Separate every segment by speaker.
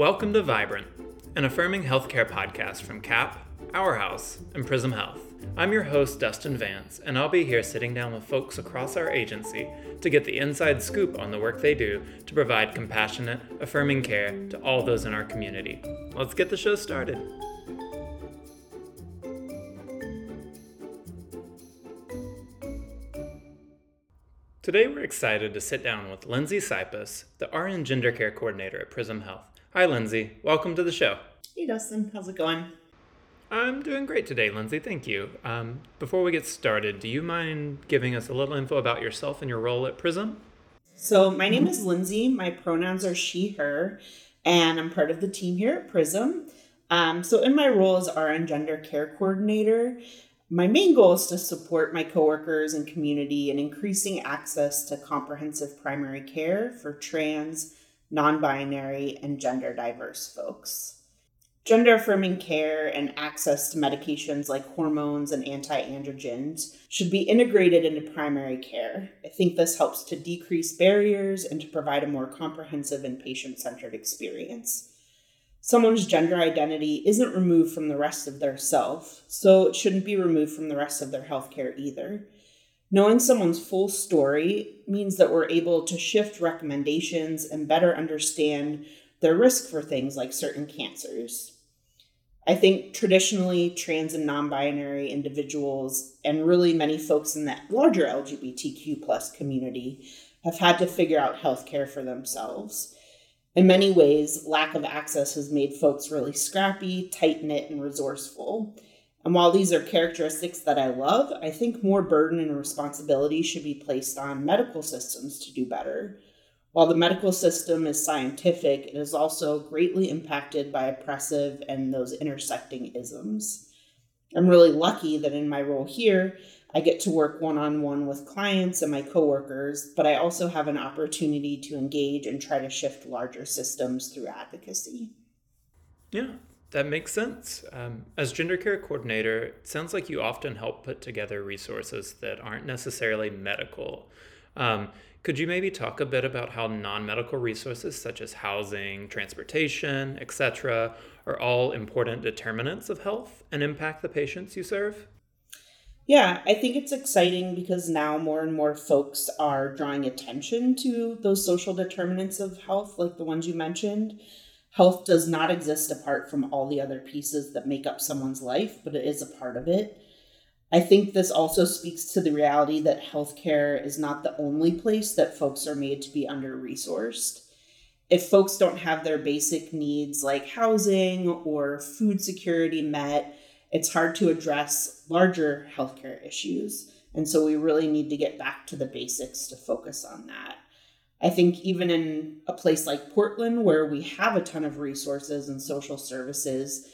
Speaker 1: Welcome to Vibrant, an affirming healthcare podcast from CAP, Our House, and Prism Health. I'm your host, Dustin Vance, and I'll be here sitting down with folks across our agency to get the inside scoop on the work they do to provide compassionate, affirming care to all those in our community. Let's get the show started. Today, we're excited to sit down with Lindsey Sipos, the RN Gender Care Coordinator at Prism Health. Hi, Lindsey. Welcome to the show.
Speaker 2: Hey, Dustin. How's it going?
Speaker 1: I'm doing great today, Lindsey. Thank you. Um, before we get started, do you mind giving us a little info about yourself and your role at Prism?
Speaker 2: So, my name is Lindsey. My pronouns are she, her, and I'm part of the team here at Prism. Um, so, in my role as RN Gender Care Coordinator, my main goal is to support my coworkers and community in increasing access to comprehensive primary care for trans, non binary, and gender diverse folks. Gender affirming care and access to medications like hormones and anti androgens should be integrated into primary care. I think this helps to decrease barriers and to provide a more comprehensive and patient centered experience someone's gender identity isn't removed from the rest of their self, so it shouldn't be removed from the rest of their healthcare either. Knowing someone's full story means that we're able to shift recommendations and better understand their risk for things like certain cancers. I think traditionally trans and non-binary individuals and really many folks in that larger LGBTQ plus community have had to figure out healthcare for themselves. In many ways, lack of access has made folks really scrappy, tight knit, and resourceful. And while these are characteristics that I love, I think more burden and responsibility should be placed on medical systems to do better. While the medical system is scientific, it is also greatly impacted by oppressive and those intersecting isms. I'm really lucky that in my role here, I get to work one on one with clients and my coworkers, but I also have an opportunity to engage and try to shift larger systems through advocacy.
Speaker 1: Yeah, that makes sense. Um, as gender care coordinator, it sounds like you often help put together resources that aren't necessarily medical. Um, could you maybe talk a bit about how non-medical resources such as housing, transportation, etc., are all important determinants of health and impact the patients you serve?
Speaker 2: Yeah, I think it's exciting because now more and more folks are drawing attention to those social determinants of health, like the ones you mentioned. Health does not exist apart from all the other pieces that make up someone's life, but it is a part of it. I think this also speaks to the reality that healthcare is not the only place that folks are made to be under resourced. If folks don't have their basic needs like housing or food security met, it's hard to address larger healthcare issues. And so we really need to get back to the basics to focus on that. I think even in a place like Portland, where we have a ton of resources and social services,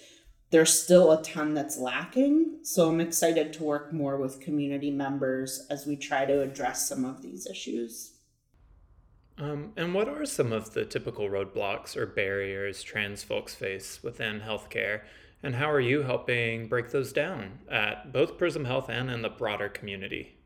Speaker 2: there's still a ton that's lacking. So I'm excited to work more with community members as we try to address some of these issues.
Speaker 1: Um, and what are some of the typical roadblocks or barriers trans folks face within healthcare? And how are you helping break those down at both Prism Health and in the broader community?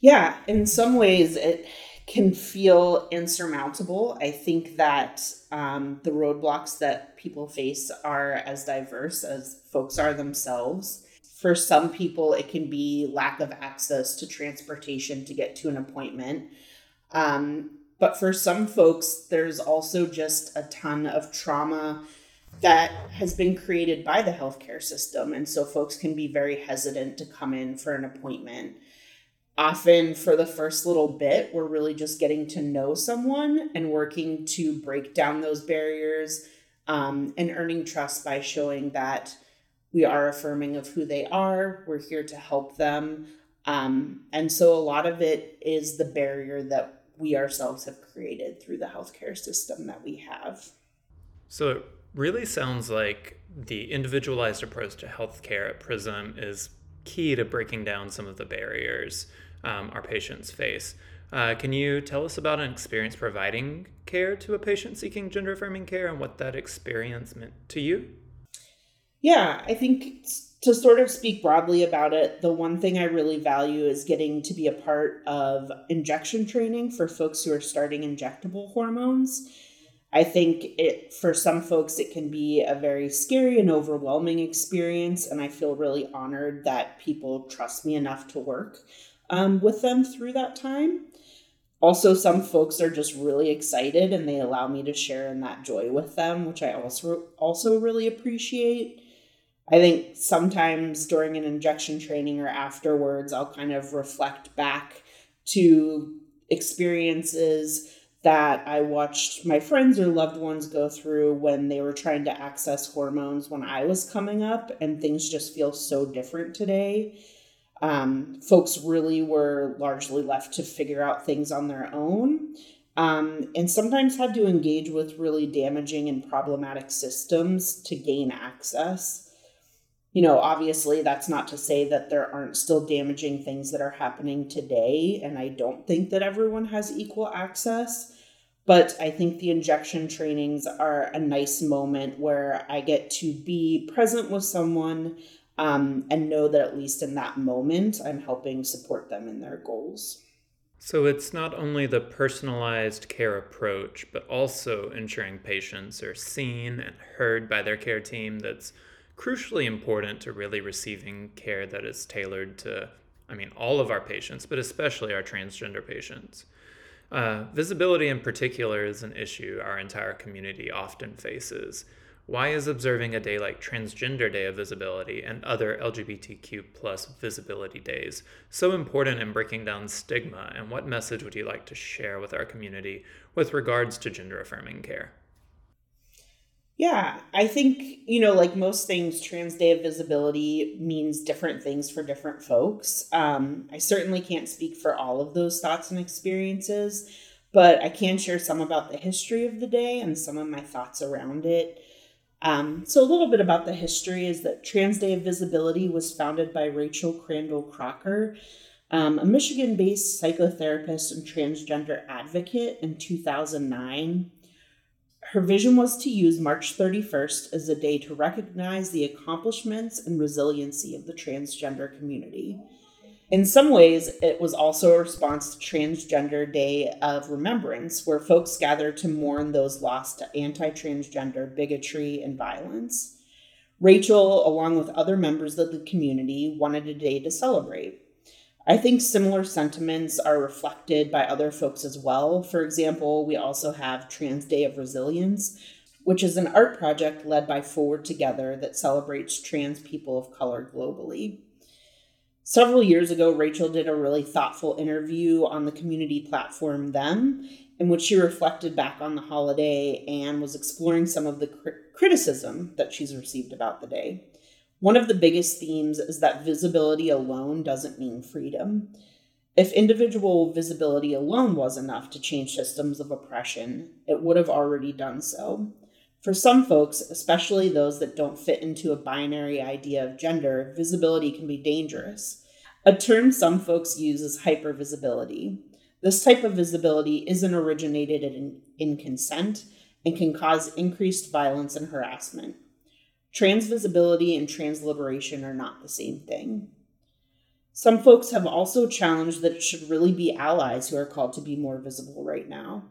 Speaker 2: Yeah, in some ways it can feel insurmountable. I think that um, the roadblocks that people face are as diverse as folks are themselves. For some people, it can be lack of access to transportation to get to an appointment. Um, but for some folks, there's also just a ton of trauma that has been created by the healthcare system. And so folks can be very hesitant to come in for an appointment. Often, for the first little bit, we're really just getting to know someone and working to break down those barriers um, and earning trust by showing that we are affirming of who they are, we're here to help them. Um, and so, a lot of it is the barrier that we ourselves have created through the healthcare system that we have.
Speaker 1: So, it really sounds like the individualized approach to healthcare at Prism is key to breaking down some of the barriers um, our patients face. Uh, can you tell us about an experience providing care to a patient seeking gender affirming care and what that experience meant to you?
Speaker 2: Yeah, I think to sort of speak broadly about it, the one thing I really value is getting to be a part of injection training for folks who are starting injectable hormones. I think it for some folks it can be a very scary and overwhelming experience, and I feel really honored that people trust me enough to work um, with them through that time. Also, some folks are just really excited and they allow me to share in that joy with them, which I also also really appreciate. I think sometimes during an injection training or afterwards, I'll kind of reflect back to experiences that I watched my friends or loved ones go through when they were trying to access hormones when I was coming up, and things just feel so different today. Um, folks really were largely left to figure out things on their own, um, and sometimes had to engage with really damaging and problematic systems to gain access you know, obviously, that's not to say that there aren't still damaging things that are happening today. And I don't think that everyone has equal access. But I think the injection trainings are a nice moment where I get to be present with someone um, and know that at least in that moment, I'm helping support them in their goals.
Speaker 1: So it's not only the personalized care approach, but also ensuring patients are seen and heard by their care team that's crucially important to really receiving care that is tailored to, I mean, all of our patients, but especially our transgender patients. Uh, visibility in particular is an issue our entire community often faces. Why is observing a day like Transgender Day of Visibility and other LGBTQ plus visibility days so important in breaking down stigma, and what message would you like to share with our community with regards to gender affirming care?
Speaker 2: Yeah, I think, you know, like most things, Trans Day of Visibility means different things for different folks. Um, I certainly can't speak for all of those thoughts and experiences, but I can share some about the history of the day and some of my thoughts around it. Um, so, a little bit about the history is that Trans Day of Visibility was founded by Rachel Crandall Crocker, um, a Michigan based psychotherapist and transgender advocate in 2009. Her vision was to use March 31st as a day to recognize the accomplishments and resiliency of the transgender community. In some ways, it was also a response to Transgender Day of Remembrance, where folks gathered to mourn those lost to anti transgender bigotry and violence. Rachel, along with other members of the community, wanted a day to celebrate. I think similar sentiments are reflected by other folks as well. For example, we also have Trans Day of Resilience, which is an art project led by Forward Together that celebrates trans people of color globally. Several years ago, Rachel did a really thoughtful interview on the community platform Them, in which she reflected back on the holiday and was exploring some of the cr- criticism that she's received about the day. One of the biggest themes is that visibility alone doesn't mean freedom. If individual visibility alone was enough to change systems of oppression, it would have already done so. For some folks, especially those that don't fit into a binary idea of gender, visibility can be dangerous. A term some folks use is hypervisibility. This type of visibility isn't originated in, in consent and can cause increased violence and harassment. Trans visibility and trans liberation are not the same thing. Some folks have also challenged that it should really be allies who are called to be more visible right now.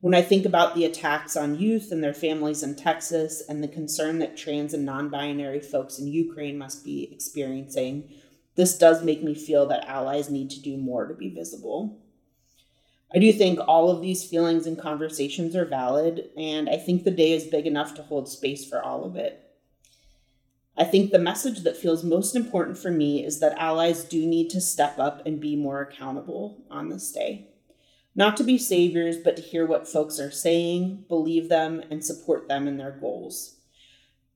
Speaker 2: When I think about the attacks on youth and their families in Texas and the concern that trans and non binary folks in Ukraine must be experiencing, this does make me feel that allies need to do more to be visible. I do think all of these feelings and conversations are valid, and I think the day is big enough to hold space for all of it. I think the message that feels most important for me is that allies do need to step up and be more accountable on this day. Not to be saviors, but to hear what folks are saying, believe them, and support them in their goals.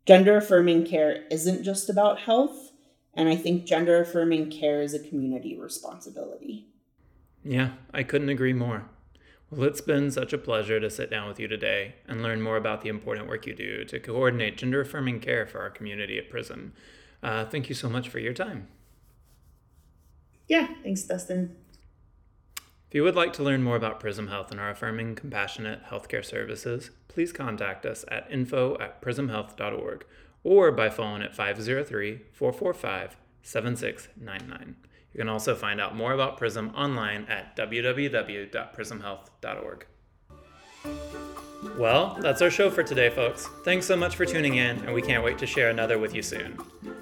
Speaker 2: Gender affirming care isn't just about health, and I think gender affirming care is a community responsibility.
Speaker 1: Yeah, I couldn't agree more. Well, it's been such a pleasure to sit down with you today and learn more about the important work you do to coordinate gender affirming care for our community at PRISM. Uh, thank you so much for your time.
Speaker 2: Yeah, thanks, Dustin.
Speaker 1: If you would like to learn more about Prism Health and our affirming, compassionate healthcare services, please contact us at info at prismhealth.org or by phone at 503 445 7699. You can also find out more about PRISM online at www.prismhealth.org. Well, that's our show for today, folks. Thanks so much for tuning in, and we can't wait to share another with you soon.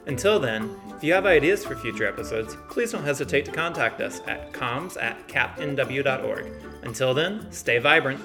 Speaker 1: Until then, if you have ideas for future episodes, please don't hesitate to contact us at comms at capnw.org. Until then, stay vibrant.